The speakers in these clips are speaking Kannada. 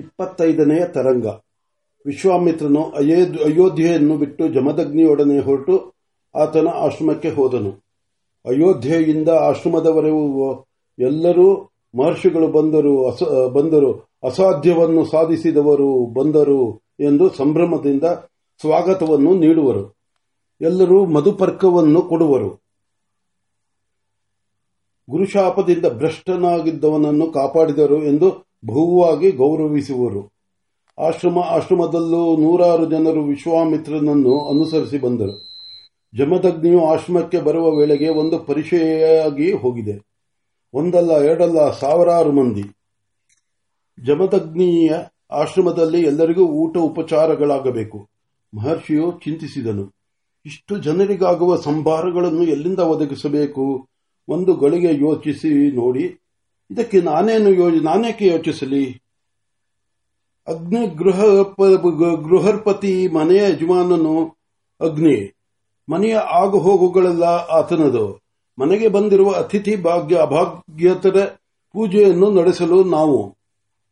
ಇಪ್ಪತ್ತೈದನೆಯ ತರಂಗ. ವಿಶ್ವಾಮಿತ್ರನು ಅಯೋಧ್ಯೆಯನ್ನು ಬಿಟ್ಟು ಜಮದಗ್ನಿಯೊಡನೆ ಹೊರಟು ಆತನ ಆಶ್ರಮಕ್ಕೆ ಹೋದನು. ಅಯೋಧ್ಯೆಯಿಂದ ಆಶ್ರಮದವರೆಗೂ ಎಲ್ಲರೂ ಮಹರ್ಷಿಗಳು ಬಂದರು ಬಂದರು, ಅಸಾಧ್ಯವನ್ನು ಸಾಧಿಸಿದವರು ಬಂದರು ಎಂದು ಸಂಭ್ರಮದಿಂದ ಸ್ವಾಗತವನ್ನು ನೀಡುವರು. ಎಲ್ಲರೂ ಮಧುಪರ್ಕವನ್ನು ಕೊಡುವರು. ಗುರುಶಾಪದಿಂದ ಭ್ರಷ್ಟನಾಗಿದ್ದವನನ್ನು ಕಾಪಾಡಿದರು ಎಂದು ಬಹುವಾಗಿ ಗೌರವಿಸುವರು. ಆಶ್ರಮ, ಆಶ್ರಮದಲ್ಲೂ ನೂರಾರು ಜನರು ವಿಶ್ವಾಮಿತ್ರನನ್ನು ಅನುಸರಿಸಿ ಬಂದರು. ಜಮದಗ್ನಿಯು ಆಶ್ರಮಕ್ಕೆ ಬರುವ ವೇಳೆಗೆ ಒಂದು ಪರಿಚಯಾಗಿ ಹೋಗಿದೆ. ಒಂದಲ್ಲ, ಎರಡಲ್ಲ, ಸಾವಿರಾರು ಮಂದಿ. ಜಮದಗ್ನಿಯ ಆಶ್ರಮದಲ್ಲಿ ಎಲ್ಲರಿಗೂ ಊಟ ಉಪಚಾರಗಳಾಗಬೇಕು. ಮಹರ್ಷಿಯು ಚಿಂತಿಸಿದನು. ಇಷ್ಟು ಜನರಿಗಾಗುವ ಸಂಭಾರಗಳನ್ನು ಎಲ್ಲಿಂದ ಒದಗಿಸಬೇಕು? ಒಂದು ಗಳಿಗೆ ಯೋಚಿಸಿ ನೋಡಿ. ಇದಕ್ಕೆ ನಾನೇನು ನಾನೇಕೆ ಯೋಚಿಸಲಿ? ಅಗ್ನಿ ಗೃಹ ಗೃಹರ್ಪತಿ ಮನೆಯ ಯಜಮಾನನು ಅಗ್ನಿ, ಮನೆಯ ಆಗು ಹೋಗುಗಳೆಲ್ಲ ಆತನದು. ಮನೆಗೆ ಬಂದಿರುವ ಅತಿಥಿ ಭಾಗ್ಯ, ಅಭಾಗ್ಯತರ ಪೂಜೆಯನ್ನು ನಡೆಸಲು ನಾವು.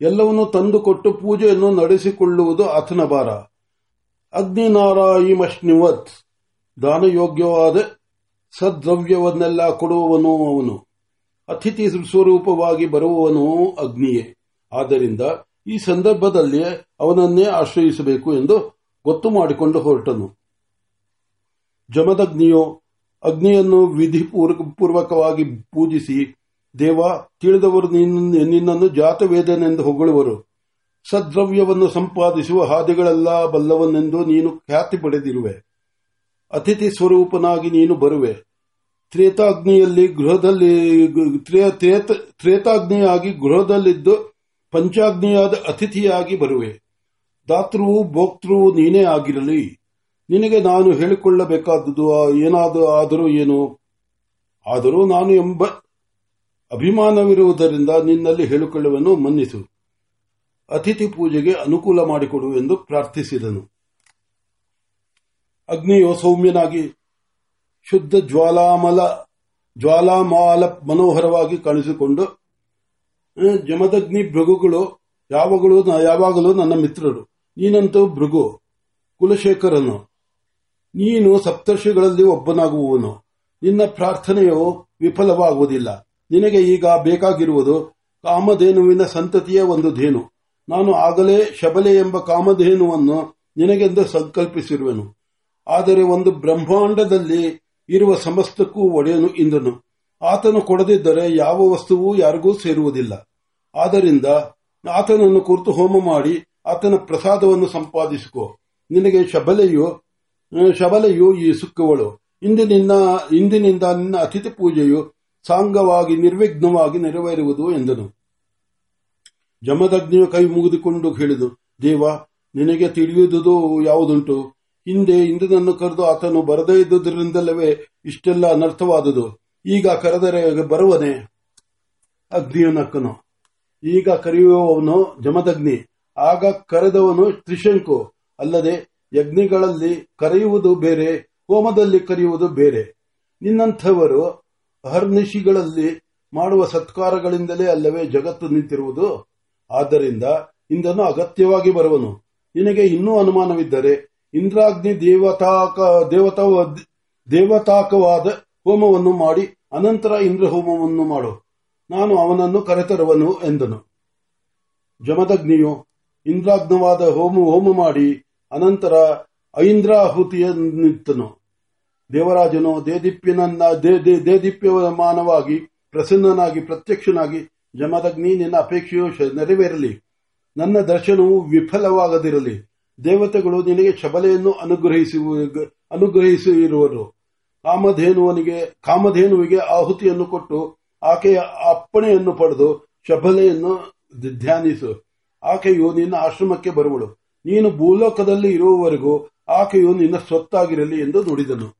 ಎಲ್ಲವನ್ನು ತಂದುಕೊಟ್ಟು ಪೂಜೆಯನ್ನು ನಡೆಸಿಕೊಳ್ಳುವುದು ಆತನ ಭಾರ. ಅಗ್ನಿನಾರಾಯಿಮಶ್ನಿವತ್ ದಾನಯೋಗ್ಯವಾದ ಸದ್ದ್ರವ್ಯವನ್ನೆಲ್ಲ ಕೊಡುವವನು ಅವನು. ಅತಿಥಿ ಸ್ವರೂಪವಾಗಿ ಬರುವವನು ಅಗ್ನಿಯೇ. ಆದ್ದರಿಂದ ಈ ಸಂದರ್ಭದಲ್ಲಿ ಅವನನ್ನೇ ಆಶ್ರಯಿಸಬೇಕು ಎಂದು ಗೊತ್ತು ಮಾಡಿಕೊಂಡು ಹೊರಟನು. ಜಮದಗ್ನಿಯು ಅಗ್ನಿಯನ್ನು ವಿಧಿಪೂರ್ವಕವಾಗಿ ಪೂಜಿಸಿ, ದೇವ, ತಿಳಿದವರು ನಿನ್ನನ್ನು ಜಾತವೇದನೆಂದು ಹೊಗಳುವರು. ಸದ್ರವ್ಯವನ್ನು ಸಂಪಾದಿಸುವ ಹಾದಿಗಳೆಲ್ಲ ಬಲ್ಲವನೆಂದು ನೀನು ಖ್ಯಾತಿ ಪಡೆದಿರುವೆ. ಅತಿಥಿ ಸ್ವರೂಪನಾಗಿ ನೀನು ಬರುವೆ. ತ್ರೇತಾಗ್ನಿಯಲ್ಲಿ ಗೃಹದಲ್ಲಿ ತ್ರೇತಾಗ್ನಿಯಾಗಿ ಗೃಹದಲ್ಲಿದ್ದು ಪಂಚಾಗ್ನಿಯಾದ ಅತಿಥಿಯಾಗಿ ಬರುವೆ. ದಾತೃವು, ಭೋಕ್ತೃವು ನೀನೇ ಆಗಿರಲಿ. ನಿನಗೆ ನಾನು ಹೇಳಿಕೊಳ್ಳಬೇಕಾದದ್ದು ಏನಾದರೂ ಆದರೂ ಏನು? ಆದರೂ ನಾನು ಎಂಬ ಅಭಿಮಾನವಿರುವುದರಿಂದ ನಿನ್ನಲ್ಲಿ ಹೇಳಿಕೊಳ್ಳುವನ್ನು ಮನ್ನಿಸು. ಅತಿಥಿ ಪೂಜೆಗೆ ಅನುಕೂಲ ಮಾಡಿಕೊಡು ಎಂದು ಪ್ರಾರ್ಥಿಸಿದನು. ಅಗ್ನಿಯು ಸೌಮ್ಯನಾಗಿ ಶುದ್ಧ ಜ್ವಾಲಾಮಲ, ಜ್ವಾಲಾಮಾಲ ಮನೋಹರವಾಗಿ ಕಾಣಿಸಿಕೊಂಡು ಜಮದಗ್ನಿ ಭೃಗುಗಳು, ಯಾವಾಗಲೂ ಯಾವಾಗಲೂ ನನ್ನ ಮಿತ್ರರು. ನೀನಂತೂ ಭೃಗು, ಕುಲಶೇಖರನು. ನೀನು ಸಪ್ತರ್ಷಿಗಳಲ್ಲಿ ಒಬ್ಬನಾಗುವವನು. ನಿನ್ನ ಪ್ರಾರ್ಥನೆಯು ವಿಫಲವಾಗುವುದಿಲ್ಲ. ನಿನಗೆ ಈಗ ಬೇಕಾಗಿರುವುದು ಕಾಮಧೇನುವಿನ ಸಂತತಿಯ ಒಂದು ಧೇನು. ನಾನು ಆಗಲೇ ಶಬಲೆ ಎಂಬ ಕಾಮಧೇನುವನ್ನು ನಿನಗೆಂದು ಸಂಕಲ್ಪಿಸಿರುವೆನು. ಆದರೆ ಒಂದು ಬ್ರಹ್ಮಾಂಡದಲ್ಲಿ ಇರುವ ಸಮಸ್ತಕ್ಕೂ ಒಡೆಯನು ಇಂದನು ಆತನು ಕೊಡದಿದ್ದರೆ ಯಾವ ವಸ್ತುವೂ ಯಾರಿಗೂ ಸೇರುವುದಿಲ್ಲ. ಆದ್ದರಿಂದ ಆತನನ್ನು ಕುರಿತು ಹೋಮ ಮಾಡಿ ಆತನ ಪ್ರಸಾದವನ್ನು ಸಂಪಾದಿಸಿಕೊ. ನಿನಗೆ ಶಬಲೆಯು ಶಬಲೆಯು ಈ ಸುಕ್ಕವಳು. ಇಂದಿನಿಂದ ಇಂದಿನಿಂದ ನಿನ್ನ ಅತಿಥಿ ಪೂಜೆಯು ಸಾಂಗವಾಗಿ, ನಿರ್ವಿಘ್ನವಾಗಿ ನೆರವೇರುವುದು ಎಂದನು. ಜಮದಗ್ನಿಯು ಕೈ ಮುಗಿದುಕೊಂಡು ಹೇಳಿದು ದೇವ, ನಿನಗೆ ತಿಳಿಯುವುದು ಯಾವುದುಂಟು? ಹಿಂದೆ ಇಂದ್ರನನ್ನು ಕರೆದು ಆತನು ಬರದೇ ಇದ್ದುದರಿಂದಲವೇ ಇಷ್ಟೆಲ್ಲ ಅನರ್ಥವಾದುದು. ಈಗ ಕರೆದರೆ ಬರುವನೆ? ಅಗ್ನಿಯನಕ್ಕನು. ಈಗ ಕರೆಯುವವನು ಜಮದಗ್ನಿ. ಆಗ ಕರೆದವನು ತ್ರಿಶಂಕು. ಅಲ್ಲದೆ ಯಜ್ಞಗಳಲ್ಲಿ ಕರೆಯುವುದು ಬೇರೆ, ಹೋಮದಲ್ಲಿ ಕರೆಯುವುದು ಬೇರೆ. ನಿನ್ನಂಥವರು ಅಹರ್ನಿಶಿಗಳಲ್ಲಿ ಮಾಡುವ ಸತ್ಕಾರಗಳಿಂದಲೇ ಅಲ್ಲವೇ ಜಗತ್ತು ನಿಂತಿರುವುದು? ಆದ್ದರಿಂದ ಇಂದನು ಅಗತ್ಯವಾಗಿ ಬರುವನು. ನಿನಗೆ ಇನ್ನೂ ಅನುಮಾನವಿದ್ದರೆ ಇಂದ್ರಾಗ್ನಿ ದೇವತಾಕ ದೇವತಾ ದೇವತಾಕವಾದ ಹೋಮವನ್ನು ಮಾಡಿ, ಅನಂತರ ಇಂದ್ರ ಹೋಮವನ್ನು ಮಾಡು. ನಾನು ಅವನನ್ನು ಕರೆತರುವನು ಎಂದನು. ಜಮದಗ್ನಿಯು ಇಂದ್ರಾಗ್ನವಾದ ಹೋಮ ಹೋಮ ಮಾಡಿ, ಅನಂತರ ಐಂದ್ರಾಹುತಿಯನ್ನಿತ್ತನು. ದೇವರಾಜನು ದೇದೀಪ್ಯನನ್ನ ದೇದೀಪ್ಯಮಾನವಾಗಿ, ಪ್ರಸನ್ನನಾಗಿ, ಪ್ರತ್ಯಕ್ಷನಾಗಿ, ಜಮದಗ್ನಿ ನಿನ್ನ ಅಪೇಕ್ಷೆಯು ನೆರವೇರಲಿ. ನನ್ನ ದರ್ಶನವು ವಿಫಲವಾಗದಿರಲಿ. ದೇವತೆಗಳು ನಿನಗೆ ಶಬಲೆಯನ್ನು ಅನುಗ್ರಹಿಸಿರುವರು ಕಾಮಧೇನುವನಿಗೆ, ಕಾಮಧೇನುವಿಗೆ ಆಹುತಿಯನ್ನು ಕೊಟ್ಟು ಆಕೆಯ ಅಪ್ಪಣೆಯನ್ನು ಪಡೆದು ಶಬಲೆಯನ್ನು ಧ್ಯಾನಿಸು. ಆಕೆಯು ನಿನ್ನ ಆಶ್ರಮಕ್ಕೆ ಬರುವಳು. ನೀನು ಭೂಲೋಕದಲ್ಲಿ ಇರುವವರೆಗೂ ಆಕೆಯು ನಿನ್ನ ಸ್ವತ್ತಾಗಿರಲಿ ಎಂದು ನುಡಿದನು.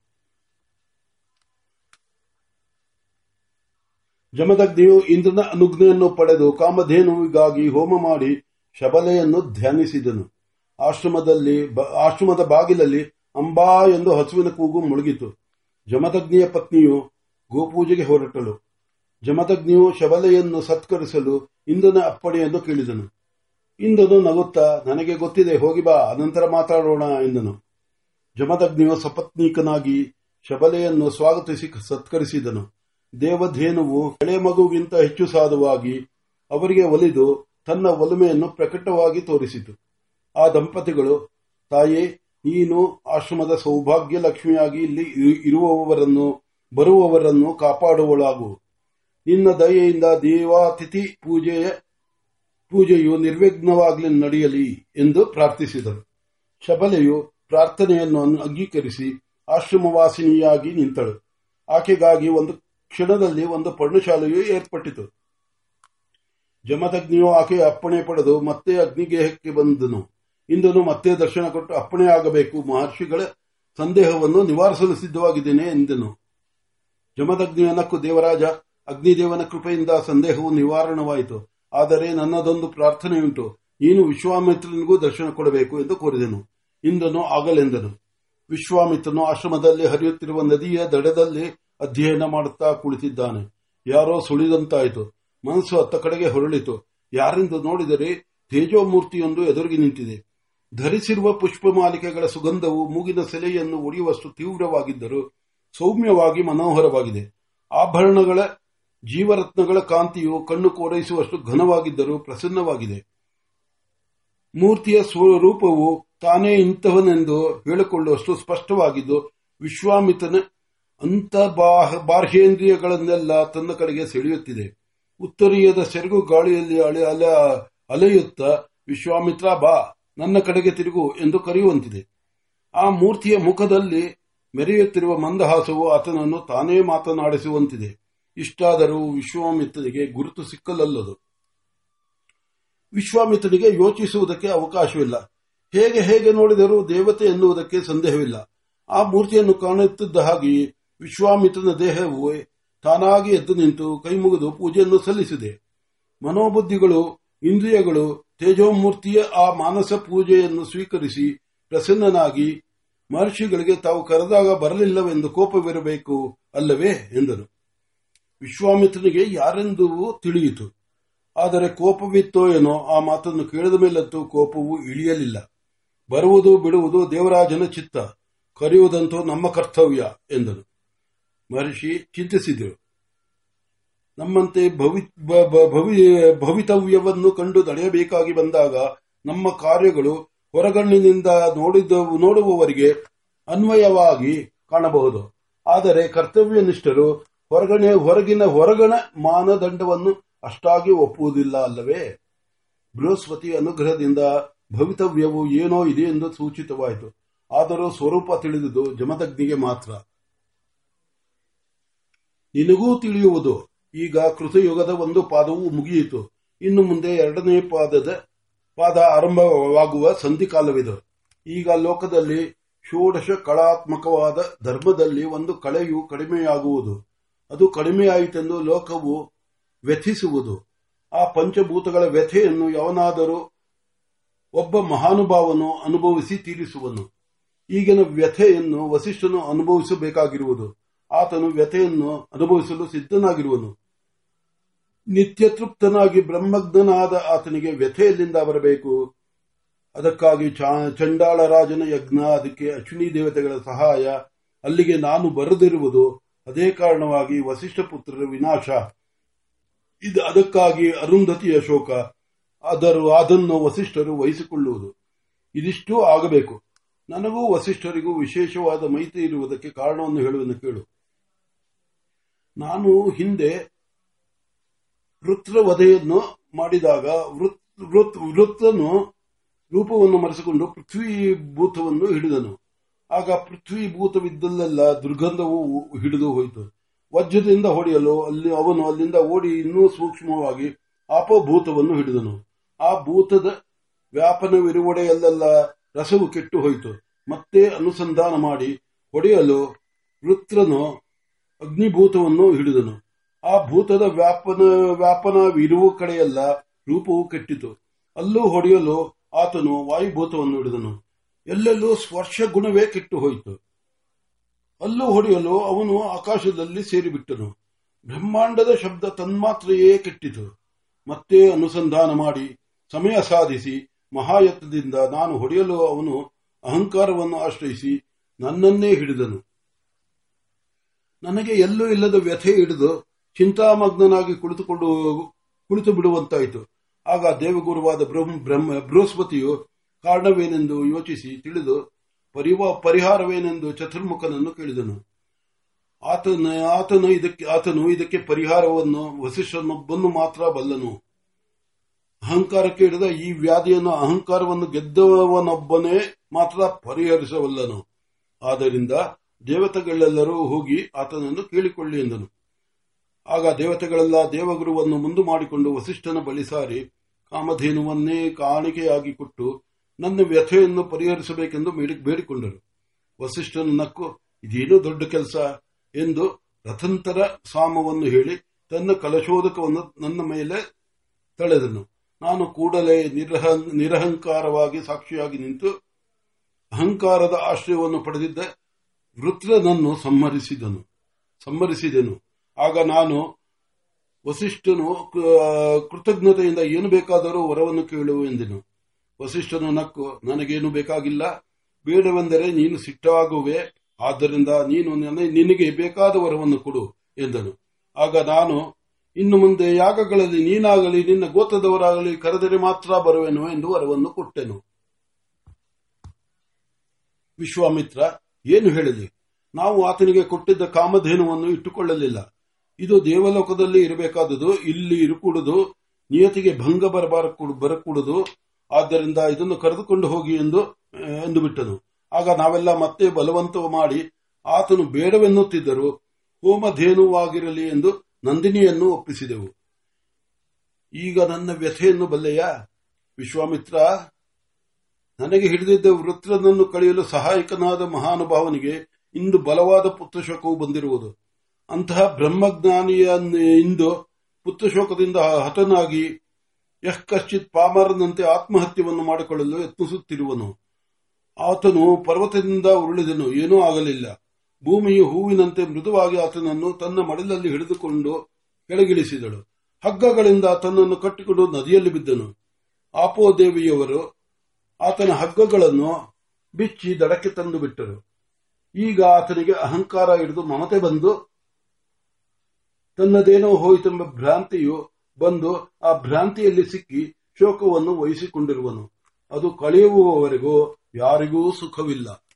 ಜಮದಗ್ನಿಯು ಇಂದ್ರನ ಅನುಜ್ಞೆಯನ್ನು ಪಡೆದು ಕಾಮಧೇನುವಿಗಾಗಿ ಹೋಮ ಮಾಡಿ ಶಬಲೆಯನ್ನು ಧ್ಯಾನಿಸಿದನು. ಆಶ್ರಮದಲ್ಲಿ ಆಶ್ರಮದ ಬಾಗಿಲಲ್ಲಿ ಅಂಬಾ ಎಂದು ಹಸುವಿನ ಕೂಗು ಮುಳುಗಿತು. ಜಮದಗ್ನಿಯ ಪತ್ನಿಯು ಗೋಪೂಜೆಗೆ ಹೊರಟಳು. ಜಮದಗ್ನಿಯು ಶಬಲೆಯನ್ನು ಸತ್ಕರಿಸಲು ಇಂದ್ರನ ಎಂದು ಕೇಳಿದನು. ಇಂದನು ನಗುತ್ತಾ, ನನಗೆ ಗೊತ್ತಿದೆ, ಹೋಗಿ ಬಾ, ಅನಂತರ ಮಾತಾಡೋಣ ಎಂದನು. ಜಮದಗ್ನಿಯು ಸಪತ್ನೀಕನಾಗಿ ಶಬಲೆಯನ್ನು ಸ್ವಾಗತಿಸಿ ಸತ್ಕರಿಸಿದನು. ದೇವಧೇನುವು ಎಳೆ ಮಗುವಿಗಿಂತ ಹೆಚ್ಚು ಸಾಧುವಾಗಿ ಅವರಿಗೆ ಒಲಿದು ತನ್ನ ಒಲುಮೆಯನ್ನು ಪ್ರಕಟವಾಗಿ ತೋರಿಸಿತು. ಆ ದಂಪತಿಗಳು, ತಾಯೇ, ನೀನು ಆಶ್ರಮದ ಸೌಭಾಗ್ಯ ಲಕ್ಷ್ಮಿಯಾಗಿ ಇಲ್ಲಿ ಇರುವವರನ್ನು, ಬರುವವರನ್ನು ಕಾಪಾಡುವಳಾಗು. ನಿನ್ನ ದಯೆಯಿಂದ ದೇವಾತಿಥಿ ಪೂಜೆಯ, ಪೂಜೆಯು ನಿರ್ವಿಘ್ನವಾಗಲಿ ನಡೆಯಲಿ ಎಂದು ಪ್ರಾರ್ಥಿಸಿದರು. ಶಬಲೆಯು ಪ್ರಾರ್ಥನೆಯನ್ನು ಅಂಗೀಕರಿಸಿ ಆಶ್ರಮವಾಸಿನಿಯಾಗಿ ನಿಂತಳು. ಆಕೆಗಾಗಿ ಒಂದು ಕ್ಷಣದಲ್ಲಿ ಒಂದು ಪರ್ಣಶಾಲೆಯು ಏರ್ಪಟ್ಟಿತು. ಜಮದಗ್ನಿಯು ಆಕೆಯ ಅಪ್ಪಣೆ ಪಡೆದು ಮತ್ತೆ ಅಗ್ನಿಗೇಹಕ್ಕೆ ಬಂದನು. ಇಂದನು ಮತ್ತೆ ದರ್ಶನ ಕೊಟ್ಟು ಅಪ್ಪಣೆ ಆಗಬೇಕು. ಮಹರ್ಷಿಗಳ ಸಂದೇಹವನ್ನು ನಿವಾರಿಸಲು ಸಿದ್ಧವಾಗಿದ್ದೇನೆ ಎಂದನು. ಜಮದಗ್ನಿಯನಕ್ಕು ದೇವರಾಜ, ಅಗ್ನಿದೇವನ ಕೃಪೆಯಿಂದ ಸಂದೇಹವು ನಿವಾರಣವಾಯಿತು. ಆದರೆ ನನ್ನದೊಂದು ಪ್ರಾರ್ಥನೆಯುಂಟು. ನೀನು ವಿಶ್ವಾಮಿತ್ರನಿಗೂ ದರ್ಶನ ಕೊಡಬೇಕು ಎಂದು ಕೋರಿದೆನು. ಇಂದನು ಆಗಲೆಂದನು. ವಿಶ್ವಾಮಿತ್ರನು ಆಶ್ರಮದಲ್ಲಿ ಹರಿಯುತ್ತಿರುವ ನದಿಯ ದಡದಲ್ಲಿ ಅಧ್ಯಯನ ಮಾಡುತ್ತಾ ಕುಳಿತಿದ್ದಾನೆ. ಯಾರೋ ಸುಳಿದಂತಾಯಿತು. ಮನಸ್ಸು ಅತ್ತ ಕಡೆಗೆ ಹೊರಳಿತು. ಯಾರೆಂದು ನೋಡಿದರೆ ತೇಜೋಮೂರ್ತಿಯೊಂದು ಎದುರಿಗೆ ನಿಂತಿದೆ. ಧರಿಸಿರುವ ಪುಷ್ಪಮಾಲಿಕೆಗಳ ಸುಗಂಧವು ಮೂಗಿನ ಸೆಲೆಯನ್ನು ಒಡೆಯುವಷ್ಟು ತೀವ್ರವಾಗಿದ್ದರೂ ಸೌಮ್ಯವಾಗಿ ಮನೋಹರವಾಗಿದೆ. ಆಭರಣಗಳ, ಜೀವರತ್ನಗಳ ಕಾಂತಿಯು ಕಣ್ಣು ಕೋರೈಸುವಷ್ಟು ಘನವಾಗಿದ್ದರೂ ಪ್ರಸನ್ನವಾಗಿದೆ. ಮೂರ್ತಿಯ ಸ್ವರೂಪವು ತಾನೇ ಇಂತಹನೆಂದು ಹೇಳಿಕೊಳ್ಳುವಷ್ಟು ಸ್ಪಷ್ಟವಾಗಿದ್ದು ವಿಶ್ವಾಮಿತನ ಅಂತ ಬಾಹ್ಯೇಂದ್ರಿಯಗಳನ್ನೆಲ್ಲ ತನ್ನ ಕಡೆಗೆ ಸೆಳೆಯುತ್ತಿದೆ. ಉತ್ತರೀಯದ ಸೆರಗು ಗಾಳಿಯಲ್ಲಿ ಅಲೆ ಅಲೆ, ಅಲೆಯುತ್ತಾ, ವಿಶ್ವಾಮಿತ್ರ ಬಾ! ನನ್ನ ಕಡೆಗೆ ತಿರುಗು ಎಂದು ಕರೆಯುವಂತಿದೆ. ಆ ಮೂರ್ತಿಯ ಮುಖದಲ್ಲಿ ಮೆರೆಯುತ್ತಿರುವ ಮಂದಹಾಸವು ಆತನನ್ನು ತಾನೇ ಮಾತನಾಡಿಸುವಂತಿದೆ. ಇಷ್ಟಾದರೂ ವಿಶ್ವಾಮಿತ್ರನಿಗೆ ಗುರುತು ಸಿಕ್ಕಲಲ್ಲದು. ವಿಶ್ವಾಮಿತ್ರನಿಗೆ ಯೋಚಿಸುವುದಕ್ಕೆ ಅವಕಾಶವಿಲ್ಲ. ಹೇಗೆ ಹೇಗೆ ನೋಡಿದರೂ ದೇವತೆ ಎನ್ನುವುದಕ್ಕೆ ಸಂದೇಹವಿಲ್ಲ. ಆ ಮೂರ್ತಿಯನ್ನು ಕಾಣುತ್ತಿದ್ದ ಹಾಗೆ ವಿಶ್ವಾಮಿತ್ರನ ದೇಹವು ತಾನಾಗಿ ಎದ್ದು ನಿಂತು ಕೈಮುಗಿದು ಪೂಜೆಯನ್ನು ಸಲ್ಲಿಸಿದೆ. ಮನೋಬುದ್ಧಿಗಳು, ಇಂದ್ರಿಯಗಳು ತೇಜೋಮೂರ್ತಿಯ ಆ ಮಾನಸ ಪೂಜೆಯನ್ನು ಸ್ವೀಕರಿಸಿ ಪ್ರಸನ್ನನಾಗಿ, ಮಹರ್ಷಿಗಳಿಗೆ ತಾವು ಕರೆದಾಗ ಬರಲಿಲ್ಲವೆಂದು ಕೋಪವಿರಬೇಕು ಅಲ್ಲವೇ? ಎಂದನು ವಿಶ್ವಾಮಿತ್ರನಿಗೆ ಯಾರೆಂದು ತಿಳಿಯಿತು. ಆದರೆ ಕೋಪವಿತ್ತೋ ಏನೋ ಆ ಮಾತನ್ನು ಕೇಳಿದ ಮೇಲಂತೂ ಕೋಪವು ಇಳಿಯಲಿಲ್ಲ. ಬರುವುದು ಬಿಡುವುದು ದೇವರಾಜನ ಚಿತ್ತ, ಕರೆಯುವುದಂತೂ ನಮ್ಮ ಕರ್ತವ್ಯ ಎಂದನು ಮಹರ್ಷಿ ಚಿಂತಿಸಿದರು. ನಮ್ಮಂತೆ ಭವಿ ಭವಿತವ್ಯವನ್ನು ಕಂಡು ತಡೆಯಬೇಕಾಗಿ ಬಂದಾಗ ನಮ್ಮ ಕಾರ್ಯಗಳು ಹೊರಗಣ್ಣಿನಿಂದ ನೋಡುವವರಿಗೆ ಅನ್ವಯವಾಗಿ ಕಾಣಬಹುದು. ಆದರೆ ಕರ್ತವ್ಯನಿಷ್ಠರು ಹೊರಗಣೆ, ಹೊರಗಿನ ಹೊರಗಣ ಮಾನದಂಡವನ್ನು ಅಷ್ಟಾಗಿ ಒಪ್ಪುವುದಿಲ್ಲ ಅಲ್ಲವೇ? ಬೃಹಸ್ಪತಿ ಅನುಗ್ರಹದಿಂದ ಭವಿತವ್ಯವು ಏನೋ ಇದೆ ಎಂದು ಸೂಚಿತವಾಯಿತು. ಆದರೂ ಸ್ವರೂಪ ತಿಳಿದುದು ಜಮದಗ್ನಿಗೆ ಮಾತ್ರ. ನಿನಗೂ ತಿಳಿಯುವುದು. ಈಗ ಕೃತಯುಗದ ಒಂದು ಪಾದವು ಮುಗಿಯಿತು. ಇನ್ನು ಮುಂದೆ ಎರಡನೇ ಪಾದದ, ಪಾದ ಆರಂಭವಾಗುವ ಸಂಧಿಕಾಲವಿದು ಈಗ ಲೋಕದಲ್ಲಿ ಷೋಡಶ ಕಳಾತ್ಮಕವಾದ ಧರ್ಮದಲ್ಲಿ ಒಂದು ಕಳೆಯು ಕಡಿಮೆಯಾಗುವುದು. ಅದು ಕಡಿಮೆಯಾಯಿತೆಂದು ಲೋಕವು ವ್ಯಥಿಸುವುದು. ಆ ಪಂಚಭೂತಗಳ ವ್ಯಥೆಯನ್ನು ಯಾವನಾದರೂ ಒಬ್ಬ ಮಹಾನುಭಾವನು ಅನುಭವಿಸಿ ತೀರಿಸುವನು. ಈಗಿನ ವ್ಯಥೆಯನ್ನು ವಸಿಷ್ಠನು ಅನುಭವಿಸಬೇಕಾಗಿರುವುದು. ಆತನು ವ್ಯಥೆಯನ್ನು ಅನುಭವಿಸಲು ಸಿದ್ಧನಾಗಿರುವನು. ನಿತ್ಯ ತೃಪ್ತನಾಗಿ ಬ್ರಹ್ಮಜ್ಞನಾದ ಆತನಿಗೆ ವ್ಯಥೆಯಲ್ಲಿಂದ ಬರಬೇಕು. ಅದಕ್ಕಾಗಿ ಚಂಡಾಳ ರಾಜನ ಯಜ್ಞ, ಅದಕ್ಕೆ ಅಶ್ವಿನಿ ದೇವತೆಗಳ ಸಹಾಯ. ಅಲ್ಲಿಗೆ ನಾನು ಬರದಿರುವುದು. ಅದೇ ಕಾರಣವಾಗಿ ವಸಿಷ್ಠ ಪುತ್ರರ ವಿನಾಶ. ಇದು ಅದಕ್ಕಾಗಿ ಅರುಂಧತಿಯ ಶೋಕ. ಆದರೂ ಅದನ್ನು ವಸಿಷ್ಠರು ವಹಿಸಿಕೊಳ್ಳುವುದು. ಇದಿಷ್ಟು ಆಗಬೇಕು. ನನಗೂ ವಸಿಷ್ಠರಿಗೂ ವಿಶೇಷವಾದ ಮೈತ್ರಿ ಇರುವುದಕ್ಕೆ ಕಾರಣವನ್ನು ಹೇಳುವುದನ್ನು ಕೇಳು. ನಾನು ಹಿಂದೆ ವೃತ್ರವಧೆಯನ್ನು ಮಾಡಿದಾಗ ವೃತ್ತನು ರೂಪವನ್ನು ಮರೆಸಿಕೊಂಡು ಪೃಥ್ವಿ ಭೂತವನ್ನು ಹಿಡಿದನು. ಆಗ ಪೃಥ್ವಿ ಭೂತವಿದ್ದಲ್ಲೆಲ್ಲ ದುರ್ಗಂಧವು ಹಿಡಿದು ಹೋಯಿತು. ವಜ್ರದಿಂದ ಹೊಡೆಯಲು ಅಲ್ಲಿ ಅವನು ಅಲ್ಲಿಂದ ಓಡಿ ಇನ್ನೂ ಸೂಕ್ಷ್ಮವಾಗಿ ಅಪಭೂತವನ್ನು ಹಿಡಿದನು. ಆ ಭೂತದ ವ್ಯಾಪನವಿರುವಡೆಯಲ್ಲೆಲ್ಲ ರಸವು ಕೆಟ್ಟು ಹೋಯಿತು. ಮತ್ತೆ ಅನುಸಂಧಾನ ಮಾಡಿ ಹೊಡೆಯಲು ವೃತ್ರನು ಅಗ್ನಿಭೂತವನ್ನು ಹಿಡಿದನು. ಆ ಭೂತದ ವ್ಯಾಪನ, ವ್ಯಾಪನವಿರುವ ಕಡೆಯೆಲ್ಲ ರೂಪವು ಕೆಟ್ಟಿತು. ಅಲ್ಲೂ ಹೊಡೆಯಲು ಆತನು ವಾಯುಭೂತವನ್ನು ಹಿಡಿದನು. ಎಲ್ಲೆಲ್ಲೂ ಸ್ಪರ್ಶ ಗುಣವೇ ಕೆಟ್ಟು ಹೋಯಿತು ಅಲ್ಲೂ ಹೊಡೆಯಲು ಅವನು ಆಕಾಶದಲ್ಲಿ ಸೇರಿಬಿಟ್ಟನು. ಬ್ರಹ್ಮಾಂಡದ ಶಬ್ದ ತನ್ಮಾತ್ರೆಯೇ ಕೆಟ್ಟಿತು. ಮತ್ತೆ ಅನುಸಂಧಾನ ಮಾಡಿ, ಸಮಯ ಸಾಧಿಸಿ, ಮಹಾಯತ್ನದಿಂದ ನಾನು ಹೊಡೆಯಲು ಅವನು ಅಹಂಕಾರವನ್ನು ಆಶ್ರಯಿಸಿ ನನ್ನನ್ನೇ ಹಿಡಿದನು. ನನಗೆ ಎಲ್ಲೂ ಇಲ್ಲದ ವ್ಯಥೆ ಹಿಡಿದು ಚಿಂತಾಮಗ್ನಾಗಿ ಕುಳಿತುಕೊಂಡು ಕುಳಿತು ಬಿಡುವಂತಾಯಿತು. ಆಗ ದೇವಗುರುವಾದ ಬ್ರಹ್ಮ ಬೃಹಸ್ಪತಿಯು ಕಾರಣವೇನೆಂದು ಯೋಚಿಸಿ ತಿಳಿದು ಪರಿಹಾರವೇನೆಂದು ಚತುರ್ಮುಖನನ್ನು ಕೇಳಿದನು. ಆತನ ಆತನು ಇದಕ್ಕೆ ಆತನು ಇದಕ್ಕೆ ಪರಿಹಾರವನ್ನು ವಸಿಷ್ಠನೊಬ್ಬನು ಮಾತ್ರ ಬಲ್ಲನು. ಅಹಂಕಾರಕ್ಕೆ ಕೇಳಿದ ಈ ವ್ಯಾಧಿಯನ್ನು ಅಹಂಕಾರವನ್ನು ಗೆದ್ದವನೊಬ್ಬನೇ ಮಾತ್ರ ಪರಿಹರಿಸಬಲ್ಲನು. ಆದ್ದರಿಂದ ದೇವತೆಗಳೆಲ್ಲರೂ ಹೋಗಿ ಆತನನ್ನು ಕೇಳಿಕೊಳ್ಳಿ ಎಂದನು. ಆಗ ದೇವತೆಗಳೆಲ್ಲ ದೇವಗುರುವನ್ನು ಮುಂದು ಮಾಡಿಕೊಂಡು ವಸಿಷ್ಠನ ಬಳಿ ಸಾರಿ, ಕಾಮಧೇನುವನ್ನೇ ಕಾಣಿಕೆಯಾಗಿ ಕೊಟ್ಟು ನನ್ನ ವ್ಯಥೆಯನ್ನು ಪರಿಹರಿಸಬೇಕೆಂದು ಬೇಡಿಕೊಂಡರು. ವಸಿಷ್ಠನು ನಕ್ಕು, ಇದೇನು ದೊಡ್ಡ ಕೆಲಸ? ಎಂದು ರಥಂತರ ಸಾಮವನ್ನು ಹೇಳಿ ತನ್ನ ಕಲಶೋದಕವನ್ನು ನನ್ನ ಮೇಲೆ ತಳೆದನು. ನಾನು ಕೂಡಲೇ ನಿರಹಂಕಾರವಾಗಿ ಸಾಕ್ಷಿಯಾಗಿ ನಿಂತು ಅಹಂಕಾರದ ಆಶ್ರಯವನ್ನು ಪಡೆದಿದ್ದ ವೃತ್ರನನ್ನು ಸಂಹರಿಸಿದನು, ಸಂಹರಿಸಿದೆನು. ಆಗ ನಾನು ವಸಿಷ್ಠನು ಕೃತಜ್ಞತೆಯಿಂದ ಏನು ಬೇಕಾದರೂ ವರವನ್ನು ಕೇಳುವು ಎಂದನು. ವಸಿಷ್ಠನು ನಕ್ಕು, ನನಗೇನು ಬೇಕಾಗಿಲ್ಲ. ಬೇಡವೆಂದರೆ ನೀನು ಸಿಟ್ಟಾಗುವೆ ಆದ್ದರಿಂದ ನೀನು ನಿನಗೆ ಬೇಕಾದ ವರವನ್ನು ಕೊಡು ಎಂದನು. ಆಗ ನಾನು, ಇನ್ನು ಮುಂದೆ ಯಾಗಗಳಲ್ಲಿ ನೀನಾಗಲಿ, ನಿನ್ನ ಗೋತ್ರದವರಾಗಲಿ ಕರೆದರೆ ಮಾತ್ರ ಬರುವೆನು ಎಂದು ವರವನ್ನು ಕೊಟ್ಟೆನು. ವಿಶ್ವಾಮಿತ್ರ, ಏನು ಹೇಳಲಿ? ನಾವು ಆತನಿಗೆ ಕೊಟ್ಟಿದ್ದ ಕಾಮಧೇನುವನ್ನು ಇಟ್ಟುಕೊಳ್ಳಲಿಲ್ಲ. ಇದು ದೇವಲೋಕದಲ್ಲಿ ಇರಬೇಕಾದುದು ಇಲ್ಲಿ ಇರುಕೂಡುದು, ನಿಯತಿಗೆ ಭಂಗ ಬರಕೂಡುದು, ಆದ್ದರಿಂದ ಇದನ್ನು ಕರೆದುಕೊಂಡು ಹೋಗಿ ಎಂದು ಎಂದು ಬಿಟ್ಟನು ಆಗ ನಾವೆಲ್ಲ ಮತ್ತೆ ಬಲವಂತ ಮಾಡಿ, ಆತನು ಬೇಡವೆನ್ನುತ್ತಿದ್ದರು, ಹೋಮಧೇನುವಾಗಿರಲಿ ಎಂದು ನಂದಿನಿಯನ್ನು ಒಪ್ಪಿಸಿದೆವು. ಈಗ ನನ್ನ ವ್ಯಥೆಯನ್ನು ಬಲ್ಲೆಯ? ವಿಶ್ವಾಮಿತ್ರ, ನನಗೆ ಹಿಡಿದಿದ್ದ ವೃತ್ರನನ್ನು ಕಳೆಯಲು ಸಹಾಯಕನಾದ ಮಹಾನುಭಾವನಿಗೆ ಇಂದು ಬಲವಾದ ಪುತ್ರಶೋಕವು ಬಂದಿರುವುದು. ಅಂತಹ ಬ್ರಹ್ಮಜ್ಞಾನಿಯ ಇಂದು ಪುತ್ರಶೋಕದಿಂದ ಹತನಾಗಿ ಯಶ್ ಕಶ್ಚಿತ್ ಪಾಮರನಂತೆ ಆತ್ಮಹತ್ಯವನ್ನು ಮಾಡಿಕೊಳ್ಳಲು ಯತ್ನಿಸುತ್ತಿರುವನು. ಆತನು ಪರ್ವತದಿಂದ ಉರುಳಿದನು, ಏನೂ ಆಗಲಿಲ್ಲ. ಭೂಮಿಯು ಹೂವಿನಂತೆ ಮೃದುವಾಗಿ ಆತನನ್ನು ತನ್ನ ಮಡಲಲ್ಲಿ ಹಿಡಿದುಕೊಂಡು ಕೆಳಗಿಳಿಸಿದಳು. ಹಗ್ಗಗಳಿಂದ ತನ್ನನ್ನು ಕಟ್ಟಿಕೊಂಡು ನದಿಯಲ್ಲಿ ಬಿದ್ದನು. ಆಪೋದೇವಿಯವರು ಆತನ ಹಗ್ಗಗಳನ್ನು ಬಿಚ್ಚಿ ದಡಕ್ಕೆ ತಂದು ಬಿಟ್ಟರು ಈಗ ಆತನಿಗೆ ಅಹಂಕಾರ ಹಿಡಿದು ಮಮತೆ ಬಂದು ತನ್ನದೇನೋ ಹೋಯಿತೆಂಬ ಭ್ರಾಂತಿಯು ಬಂದು ಆ ಭ್ರಾಂತಿಯಲ್ಲಿ ಸಿಕ್ಕಿ ಶೋಕವನ್ನು ವಹಿಸಿಕೊಂಡಿರುವನು. ಅದು ಕಳೆಯುವವರೆಗೂ ಯಾರಿಗೂ ಸುಖವಿಲ್ಲ.